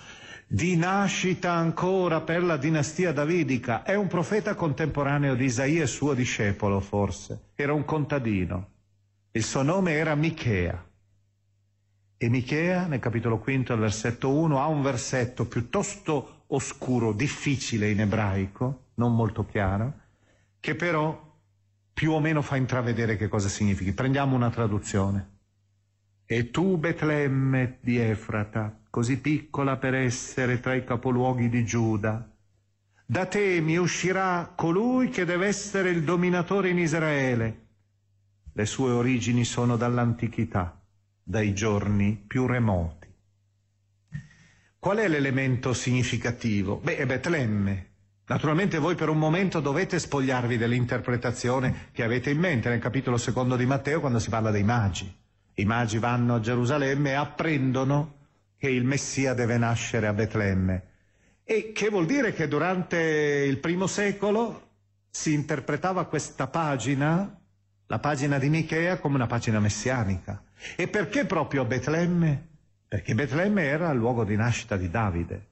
[SPEAKER 2] di nascita ancora per la dinastia davidica. È un profeta contemporaneo di Isaia suo discepolo forse, era un contadino. Il suo nome era Michea. E Michea, nel capitolo quinto, al versetto 1, ha un versetto piuttosto oscuro, difficile in ebraico, non molto chiaro, che però più o meno fa intravedere che cosa significhi. Prendiamo una traduzione. E tu, Betlemme di Efrata, così piccola per essere tra i capoluoghi di Giuda, da te mi uscirà colui che deve essere il dominatore in Israele. Le sue origini sono dall'antichità, dai giorni più remoti. Qual è l'elemento significativo? Beh, è Betlemme, Naturalmente voi per un momento dovete spogliarvi dell'interpretazione che avete in mente nel capitolo secondo di Matteo quando si parla dei magi. I magi vanno a Gerusalemme e apprendono che il Messia deve nascere a Betlemme. E che vuol dire che durante il primo secolo si interpretava questa pagina, la pagina di Michea, come una pagina messianica. E perché proprio Betlemme? Perché Betlemme era il luogo di nascita di Davide.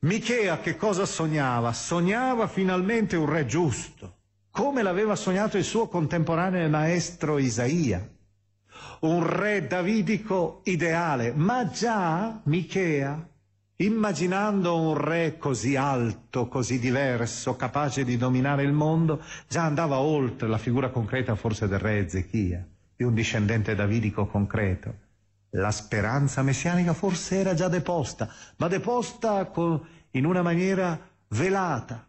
[SPEAKER 2] Michea che cosa sognava? Sognava finalmente un re giusto, come l'aveva sognato il suo contemporaneo maestro Isaia. Un re davidico ideale, ma già Michea, immaginando un re così alto, così diverso, capace di dominare il mondo, già andava oltre la figura concreta forse del re Ezechia, di un discendente davidico concreto. La speranza messianica forse era già deposta, ma deposta con, in una maniera velata.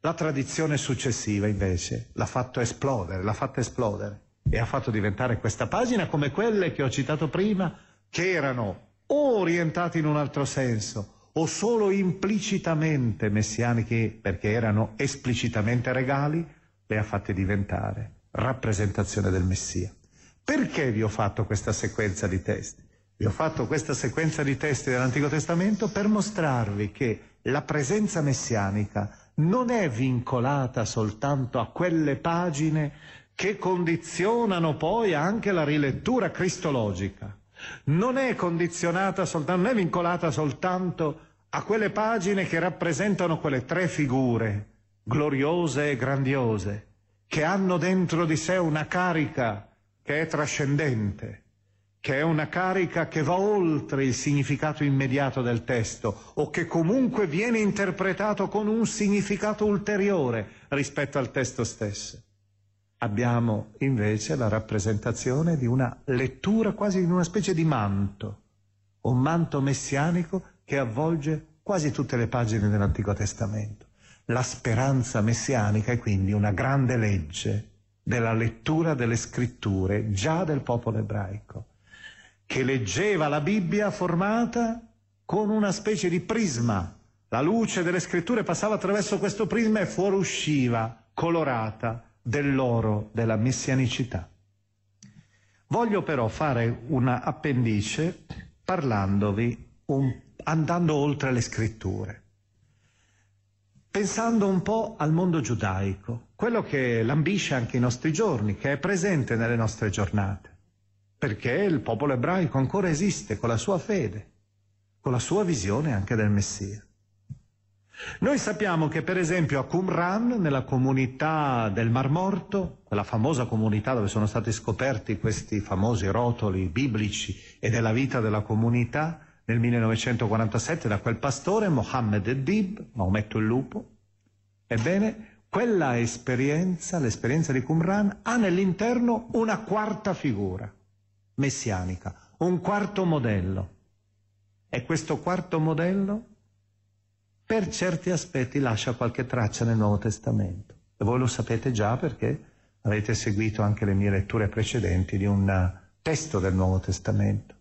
[SPEAKER 2] La tradizione successiva invece l'ha fatto esplodere, l'ha fatta esplodere e ha fatto diventare questa pagina come quelle che ho citato prima, che erano o orientate in un altro senso o solo implicitamente messianiche perché erano esplicitamente regali, le ha fatte diventare rappresentazione del Messia. Perché vi ho fatto questa sequenza di testi? Vi ho fatto questa sequenza di testi dell'Antico Testamento per mostrarvi che la presenza messianica non è vincolata soltanto a quelle pagine che condizionano poi anche la rilettura cristologica. Non è condizionata soltanto, non è vincolata soltanto a quelle pagine che rappresentano quelle tre figure gloriose e grandiose, che hanno dentro di sé una carica che è trascendente, che è una carica che va oltre il significato immediato del testo o che comunque viene interpretato con un significato ulteriore rispetto al testo stesso. Abbiamo invece la rappresentazione di una lettura quasi in una specie di manto, un manto messianico che avvolge quasi tutte le pagine dell'Antico Testamento. La speranza messianica è quindi una grande legge della lettura delle scritture già del popolo ebraico, che leggeva la Bibbia formata con una specie di prisma. La luce delle scritture passava attraverso questo prisma e fuoriusciva colorata dell'oro della messianicità. Voglio però fare una appendice parlandovi, un, andando oltre le scritture pensando un po' al mondo giudaico, quello che lambisce anche i nostri giorni, che è presente nelle nostre giornate, perché il popolo ebraico ancora esiste con la sua fede, con la sua visione anche del Messia. Noi sappiamo che per esempio a Qumran, nella comunità del Mar Morto, quella famosa comunità dove sono stati scoperti questi famosi rotoli biblici e della vita della comunità, nel 1947 da quel pastore Mohammed Edib, Maometto il lupo, ebbene quella esperienza, l'esperienza di Qumran, ha nell'interno una quarta figura messianica, un quarto modello. E questo quarto modello per certi aspetti lascia qualche traccia nel Nuovo Testamento. E voi lo sapete già perché avete seguito anche le mie letture precedenti di un testo del Nuovo Testamento.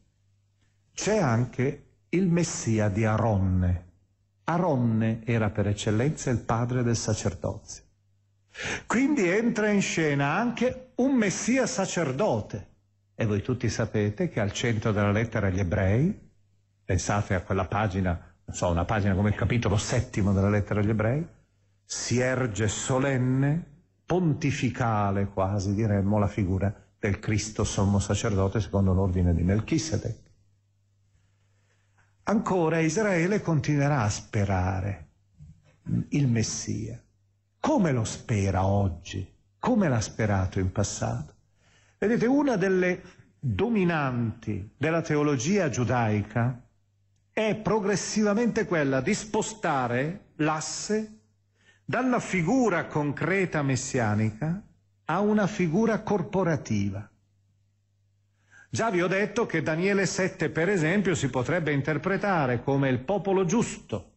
[SPEAKER 2] C'è anche il Messia di Aronne. Aronne era per eccellenza il padre del sacerdozio. Quindi entra in scena anche un Messia sacerdote. E voi tutti sapete che al centro della lettera agli ebrei, pensate a quella pagina so, una pagina come il capitolo settimo della lettera agli ebrei, si erge solenne, pontificale quasi diremmo, la figura del Cristo sommo sacerdote secondo l'ordine di Melchisedec. Ancora Israele continuerà a sperare il Messia. Come lo spera oggi? Come l'ha sperato in passato? Vedete, una delle dominanti della teologia giudaica è progressivamente quella di spostare l'asse dalla figura concreta messianica a una figura corporativa. Già vi ho detto che Daniele 7, per esempio, si potrebbe interpretare come il popolo giusto,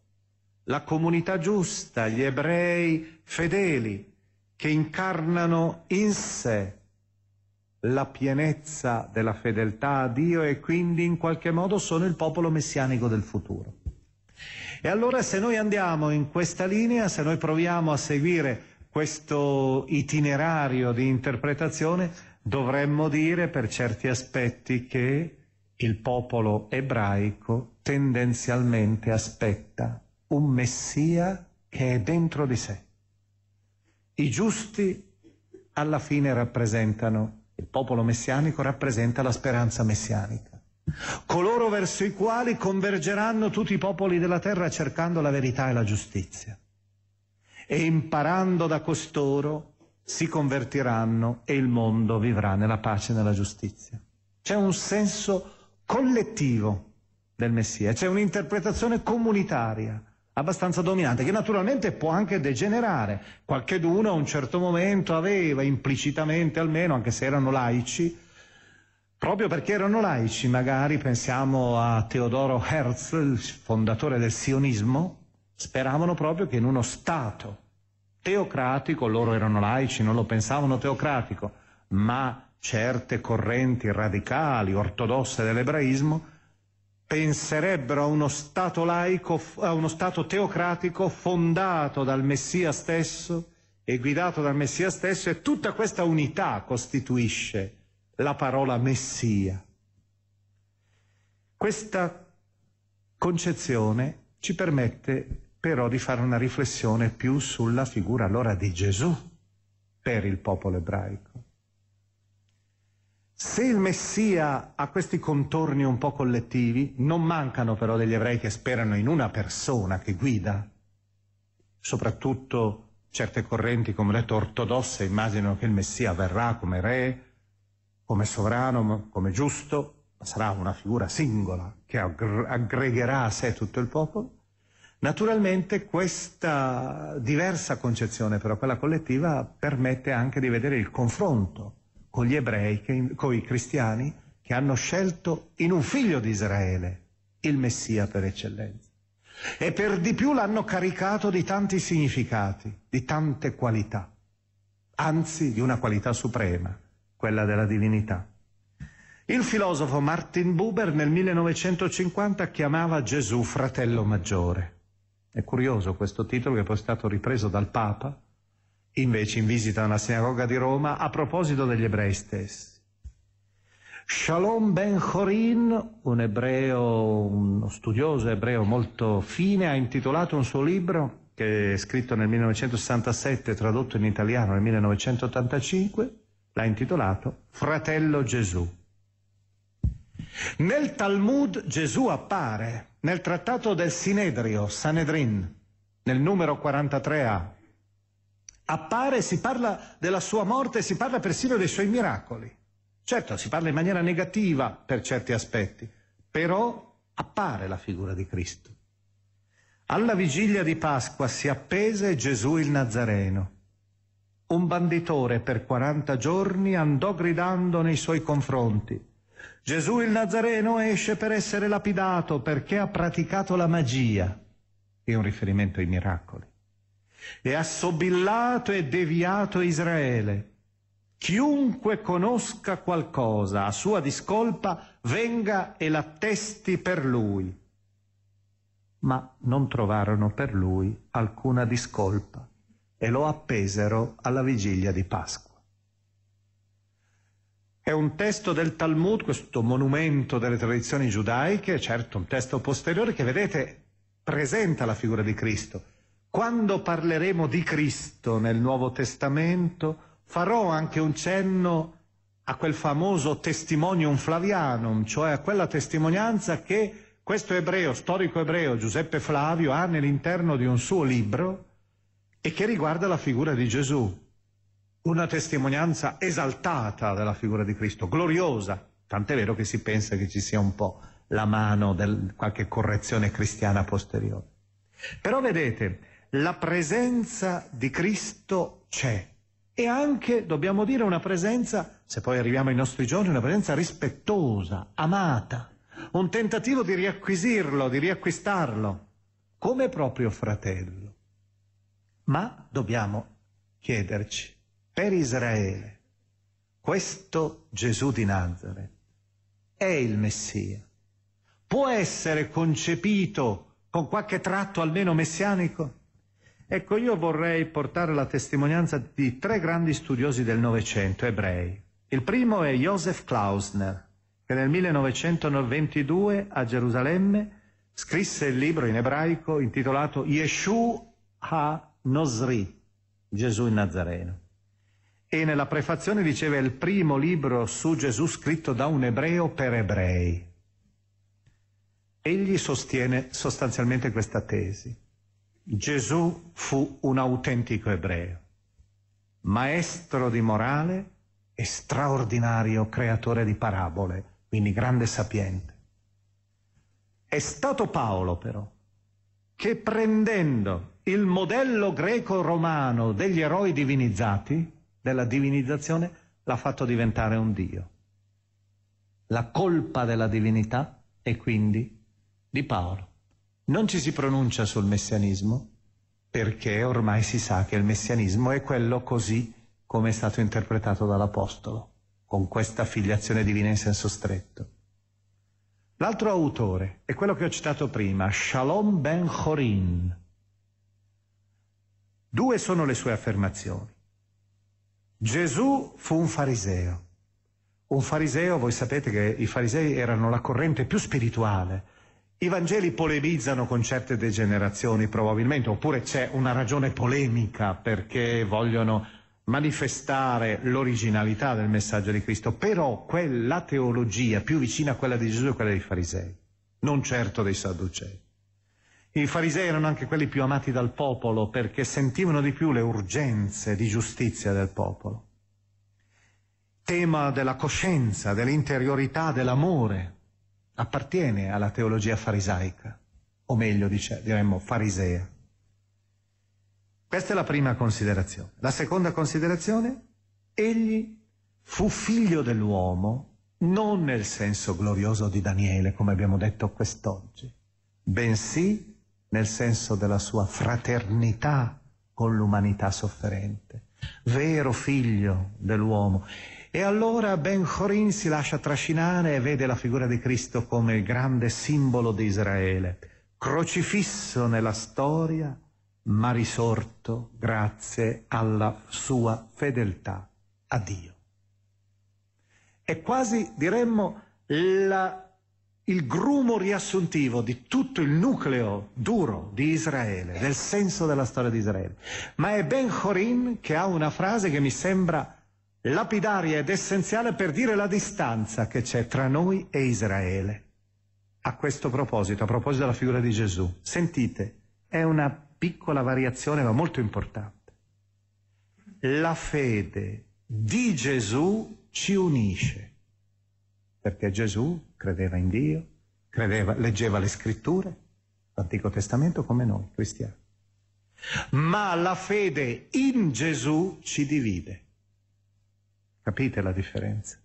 [SPEAKER 2] la comunità giusta, gli ebrei fedeli, che incarnano in sé la pienezza della fedeltà a Dio e quindi in qualche modo sono il popolo messianico del futuro. E allora se noi andiamo in questa linea, se noi proviamo a seguire questo itinerario di interpretazione, dovremmo dire per certi aspetti che il popolo ebraico tendenzialmente aspetta un Messia che è dentro di sé. I giusti alla fine rappresentano il popolo messianico rappresenta la speranza messianica. Coloro verso i quali convergeranno tutti i popoli della terra cercando la verità e la giustizia. E imparando da costoro si convertiranno e il mondo vivrà nella pace e nella giustizia. C'è un senso collettivo del Messia, c'è un'interpretazione comunitaria abbastanza dominante, che naturalmente può anche degenerare. Qualcheduno a un certo momento aveva implicitamente almeno, anche se erano laici, proprio perché erano laici, magari pensiamo a Teodoro Herzl, fondatore del sionismo, speravano proprio che in uno Stato teocratico, loro erano laici, non lo pensavano teocratico, ma certe correnti radicali, ortodosse dell'ebraismo, penserebbero a uno Stato laico, a uno Stato teocratico fondato dal Messia stesso e guidato dal Messia stesso e tutta questa unità costituisce la parola Messia. Questa concezione ci permette però di fare una riflessione più sulla figura allora di Gesù per il popolo ebraico. Se il Messia ha questi contorni un po' collettivi, non mancano però degli ebrei che sperano in una persona che guida. Soprattutto certe correnti, come ho detto, ortodosse, immaginano che il Messia verrà come re, come sovrano, come giusto, ma sarà una figura singola che aggregherà a sé tutto il popolo. Naturalmente questa diversa concezione, però quella collettiva, permette anche di vedere il confronto con gli ebrei, con i cristiani, che hanno scelto in un figlio di Israele il Messia per eccellenza. E per di più l'hanno caricato di tanti significati, di tante qualità, anzi di una qualità suprema, quella della divinità. Il filosofo Martin Buber nel 1950 chiamava Gesù fratello maggiore. È curioso questo titolo che poi è stato ripreso dal Papa invece in visita alla sinagoga di Roma a proposito degli ebrei stessi. Shalom Ben Chorin, un ebreo, uno studioso ebreo molto fine, ha intitolato un suo libro che è scritto nel 1967 tradotto in italiano nel 1985, l'ha intitolato Fratello Gesù. Nel Talmud Gesù appare, nel trattato del Sinedrio, Sanedrin, nel numero 43a. Appare, si parla della sua morte, si parla persino dei suoi miracoli. Certo, si parla in maniera negativa per certi aspetti, però appare la figura di Cristo. Alla vigilia di Pasqua si appese Gesù il Nazareno. Un banditore per 40 giorni andò gridando nei suoi confronti. Gesù il Nazareno esce per essere lapidato perché ha praticato la magia, è un riferimento ai miracoli, e ha sobillato e deviato Israele. Chiunque conosca qualcosa a sua discolpa venga e l'attesti per lui. Ma non trovarono per lui alcuna discolpa e lo appesero alla vigilia di Pasqua. È un testo del Talmud, questo monumento delle tradizioni giudaiche, certo un testo posteriore che vedete presenta la figura di Cristo. Quando parleremo di Cristo nel Nuovo Testamento farò anche un cenno a quel famoso testimonium flavianum, cioè a quella testimonianza che questo ebreo, storico ebreo Giuseppe Flavio ha nell'interno di un suo libro e che riguarda la figura di Gesù. Una testimonianza esaltata della figura di Cristo, gloriosa, tant'è vero che si pensa che ci sia un po' la mano di qualche correzione cristiana posteriore. Però vedete, la presenza di Cristo c'è e anche, dobbiamo dire, una presenza, se poi arriviamo ai nostri giorni, una presenza rispettosa, amata, un tentativo di riacquisirlo, di riacquistarlo, come proprio fratello. Ma dobbiamo chiederci, per Israele, questo Gesù di Nazareth è il Messia? Può essere concepito con qualche tratto almeno messianico? Ecco, io vorrei portare la testimonianza di tre grandi studiosi del Novecento, ebrei. Il primo è Joseph Klausner, che nel 1922 a Gerusalemme scrisse il libro in ebraico intitolato Yeshu ha Nosri, Gesù il Nazareno. E nella prefazione diceva il primo libro su Gesù scritto da un ebreo per ebrei. Egli sostiene sostanzialmente questa tesi. Gesù fu un autentico ebreo, maestro di morale e straordinario creatore di parabole, quindi grande sapiente. È stato Paolo però che prendendo il modello greco-romano degli eroi divinizzati, della divinizzazione, l'ha fatto diventare un Dio. La colpa della divinità è quindi di Paolo. Non ci si pronuncia sul messianismo perché ormai si sa che il messianismo è quello così come è stato interpretato dall'Apostolo, con questa filiazione divina in senso stretto. L'altro autore è quello che ho citato prima, Shalom ben Chorin, Due sono le sue affermazioni. Gesù fu un fariseo. Un fariseo, voi sapete che i farisei erano la corrente più spirituale. I Vangeli polemizzano con certe degenerazioni probabilmente, oppure c'è una ragione polemica perché vogliono manifestare l'originalità del messaggio di Cristo, però quella teologia più vicina a quella di Gesù è quella dei farisei, non certo dei sadducei. I farisei erano anche quelli più amati dal popolo perché sentivano di più le urgenze di giustizia del popolo. Tema della coscienza, dell'interiorità, dell'amore appartiene alla teologia farisaica, o meglio dice, diremmo farisea. Questa è la prima considerazione. La seconda considerazione, egli fu figlio dell'uomo non nel senso glorioso di Daniele, come abbiamo detto quest'oggi, bensì nel senso della sua fraternità con l'umanità sofferente, vero figlio dell'uomo. E allora Ben Chorin si lascia trascinare e vede la figura di Cristo come il grande simbolo di Israele, crocifisso nella storia, ma risorto grazie alla sua fedeltà a Dio. È quasi, diremmo, la il grumo riassuntivo di tutto il nucleo duro di Israele, del senso della storia di Israele. Ma è Ben Horin che ha una frase che mi sembra lapidaria ed essenziale per dire la distanza che c'è tra noi e Israele. A questo proposito, a proposito della figura di Gesù, sentite è una piccola variazione ma molto importante. La fede di Gesù ci unisce, perché Gesù credeva in Dio, credeva, leggeva le scritture, l'Antico Testamento come noi cristiani. Ma la fede in Gesù ci divide. Capite la differenza?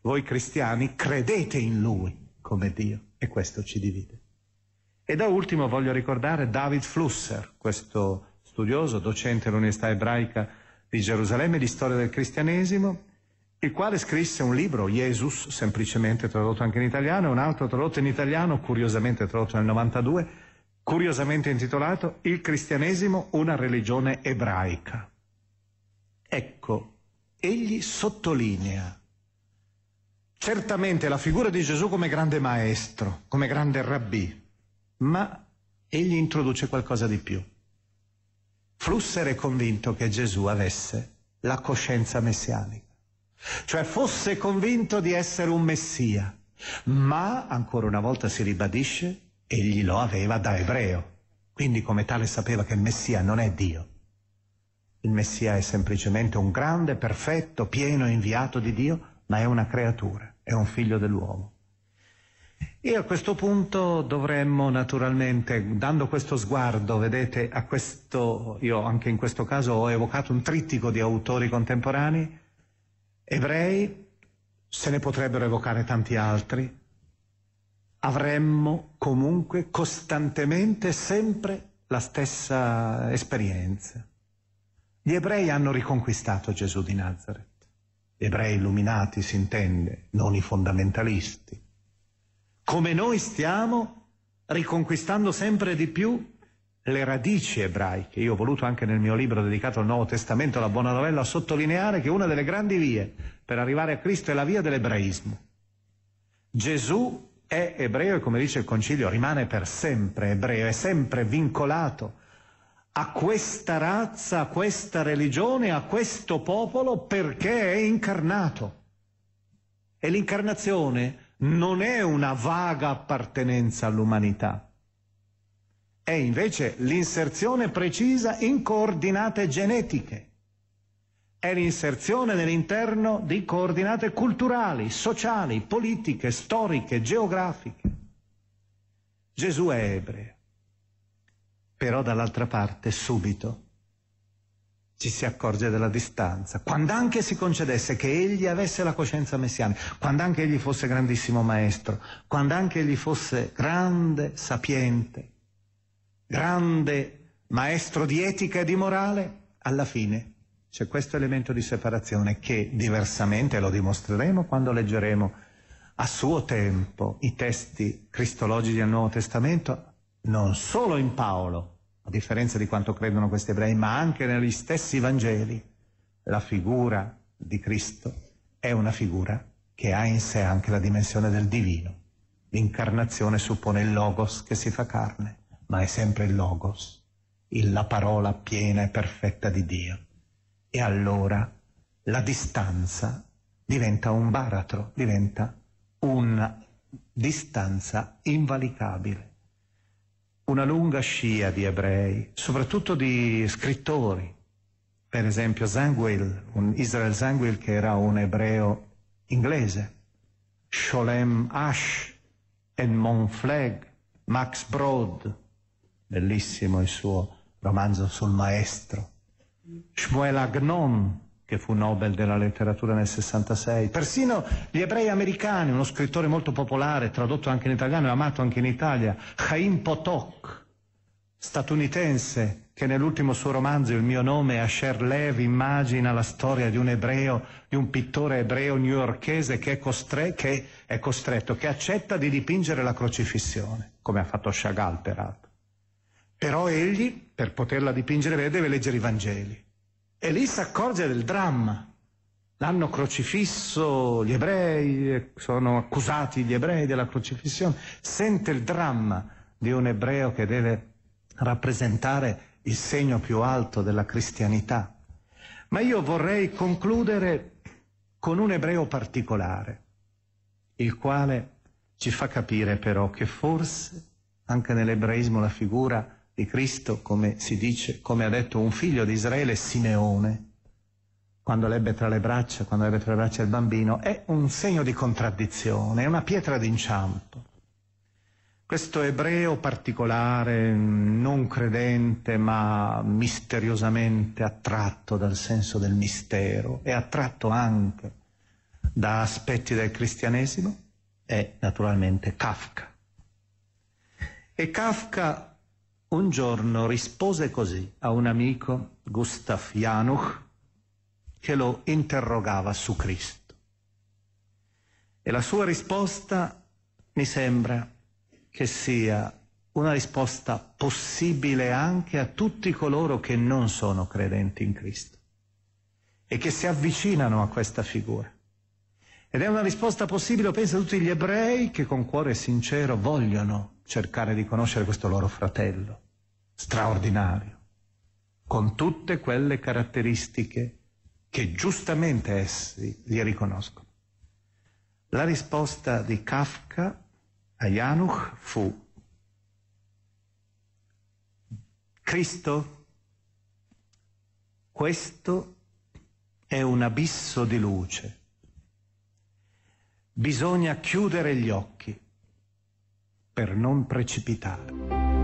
[SPEAKER 2] Voi cristiani credete in Lui come Dio e questo ci divide. E da ultimo voglio ricordare David Flusser, questo studioso, docente all'Università Ebraica di Gerusalemme di storia del cristianesimo, il quale scrisse un libro, Jesus, semplicemente tradotto anche in italiano, e un altro tradotto in italiano, curiosamente tradotto nel 92, curiosamente intitolato Il cristianesimo, una religione ebraica. Ecco, egli sottolinea certamente la figura di Gesù come grande maestro, come grande rabbì, ma egli introduce qualcosa di più. Flusser è convinto che Gesù avesse la coscienza messianica, cioè fosse convinto di essere un messia, ma ancora una volta si ribadisce, egli lo aveva da ebreo, quindi come tale sapeva che il messia non è Dio. Il messia è semplicemente un grande, perfetto, pieno inviato di Dio, ma è una creatura, è un figlio dell'uomo. E a questo punto dovremmo naturalmente, dando questo sguardo, vedete, a questo, io anche in questo caso ho evocato un trittico di autori contemporanei, ebrei, se ne potrebbero evocare tanti altri, avremmo comunque costantemente sempre la stessa esperienza. Gli ebrei hanno riconquistato Gesù di Nazareth, gli ebrei illuminati si intende, non i fondamentalisti come noi stiamo riconquistando sempre di più le radici ebraiche. Io ho voluto anche nel mio libro dedicato al Nuovo Testamento, la buona novella, sottolineare che una delle grandi vie per arrivare a Cristo è la via dell'ebraismo. Gesù è ebreo e come dice il Concilio rimane per sempre ebreo, è sempre vincolato a questa razza, a questa religione, a questo popolo perché è incarnato. E l'incarnazione non è una vaga appartenenza all'umanità, è invece l'inserzione precisa in coordinate genetiche, è l'inserzione nell'interno di coordinate culturali, sociali, politiche, storiche, geografiche. Gesù è ebreo, però dall'altra parte subito ci si accorge della distanza, quando anche si concedesse che egli avesse la coscienza messianica, quando anche egli fosse grandissimo maestro, quando anche egli fosse grande, sapiente, grande maestro di etica e di morale, alla fine c'è questo elemento di separazione che diversamente lo dimostreremo quando leggeremo a suo tempo i testi cristologici del Nuovo Testamento, non solo in Paolo, a differenza di quanto credono questi ebrei, ma anche negli stessi Vangeli, la figura di Cristo è una figura che ha in sé anche la dimensione del divino. L'incarnazione suppone il Logos che si fa carne, ma è sempre il Logos, la parola piena e perfetta di Dio. E allora la distanza diventa un baratro, diventa una distanza invalicabile una lunga scia di ebrei, soprattutto di scrittori. Per esempio Zangwill, un Israel Zangwill che era un ebreo inglese, Sholem Ash, Edmond Flegg, Max Brod, bellissimo il suo romanzo sul maestro, Shmuel Agnon, che fu Nobel della letteratura nel 66. Persino gli ebrei americani, uno scrittore molto popolare, tradotto anche in italiano e amato anche in Italia, Chaim Potok, statunitense, che nell'ultimo suo romanzo Il mio nome, Asher Lev, immagina la storia di un ebreo, di un pittore ebreo newyorkese che costre- che è costretto, che accetta di dipingere la crocifissione, come ha fatto Chagall peraltro. Però egli, per poterla dipingere, deve leggere i Vangeli. E lì si accorge del dramma. L'hanno crocifisso gli ebrei, sono accusati gli ebrei della crocifissione. Sente il dramma di un ebreo che deve rappresentare il segno più alto della cristianità. Ma io vorrei concludere con un ebreo particolare, il quale ci fa capire però che forse anche nell'ebraismo la figura di Cristo, come si dice, come ha detto un figlio di Israele, Simeone, quando l'ebbe tra le braccia, quando ebbe tra le braccia il bambino, è un segno di contraddizione, è una pietra d'inciampo. Questo ebreo particolare, non credente, ma misteriosamente attratto dal senso del mistero e attratto anche da aspetti del cristianesimo, è naturalmente Kafka. E Kafka un giorno rispose così a un amico, Gustav Januch, che lo interrogava su Cristo. E la sua risposta mi sembra che sia una risposta possibile anche a tutti coloro che non sono credenti in Cristo e che si avvicinano a questa figura. Ed è una risposta possibile, penso, a tutti gli ebrei che con cuore sincero vogliono cercare di conoscere questo loro fratello straordinario, con tutte quelle caratteristiche che giustamente essi gli riconoscono. La risposta di Kafka a Januch fu Cristo, questo è un abisso di luce. Bisogna chiudere gli occhi per non precipitare.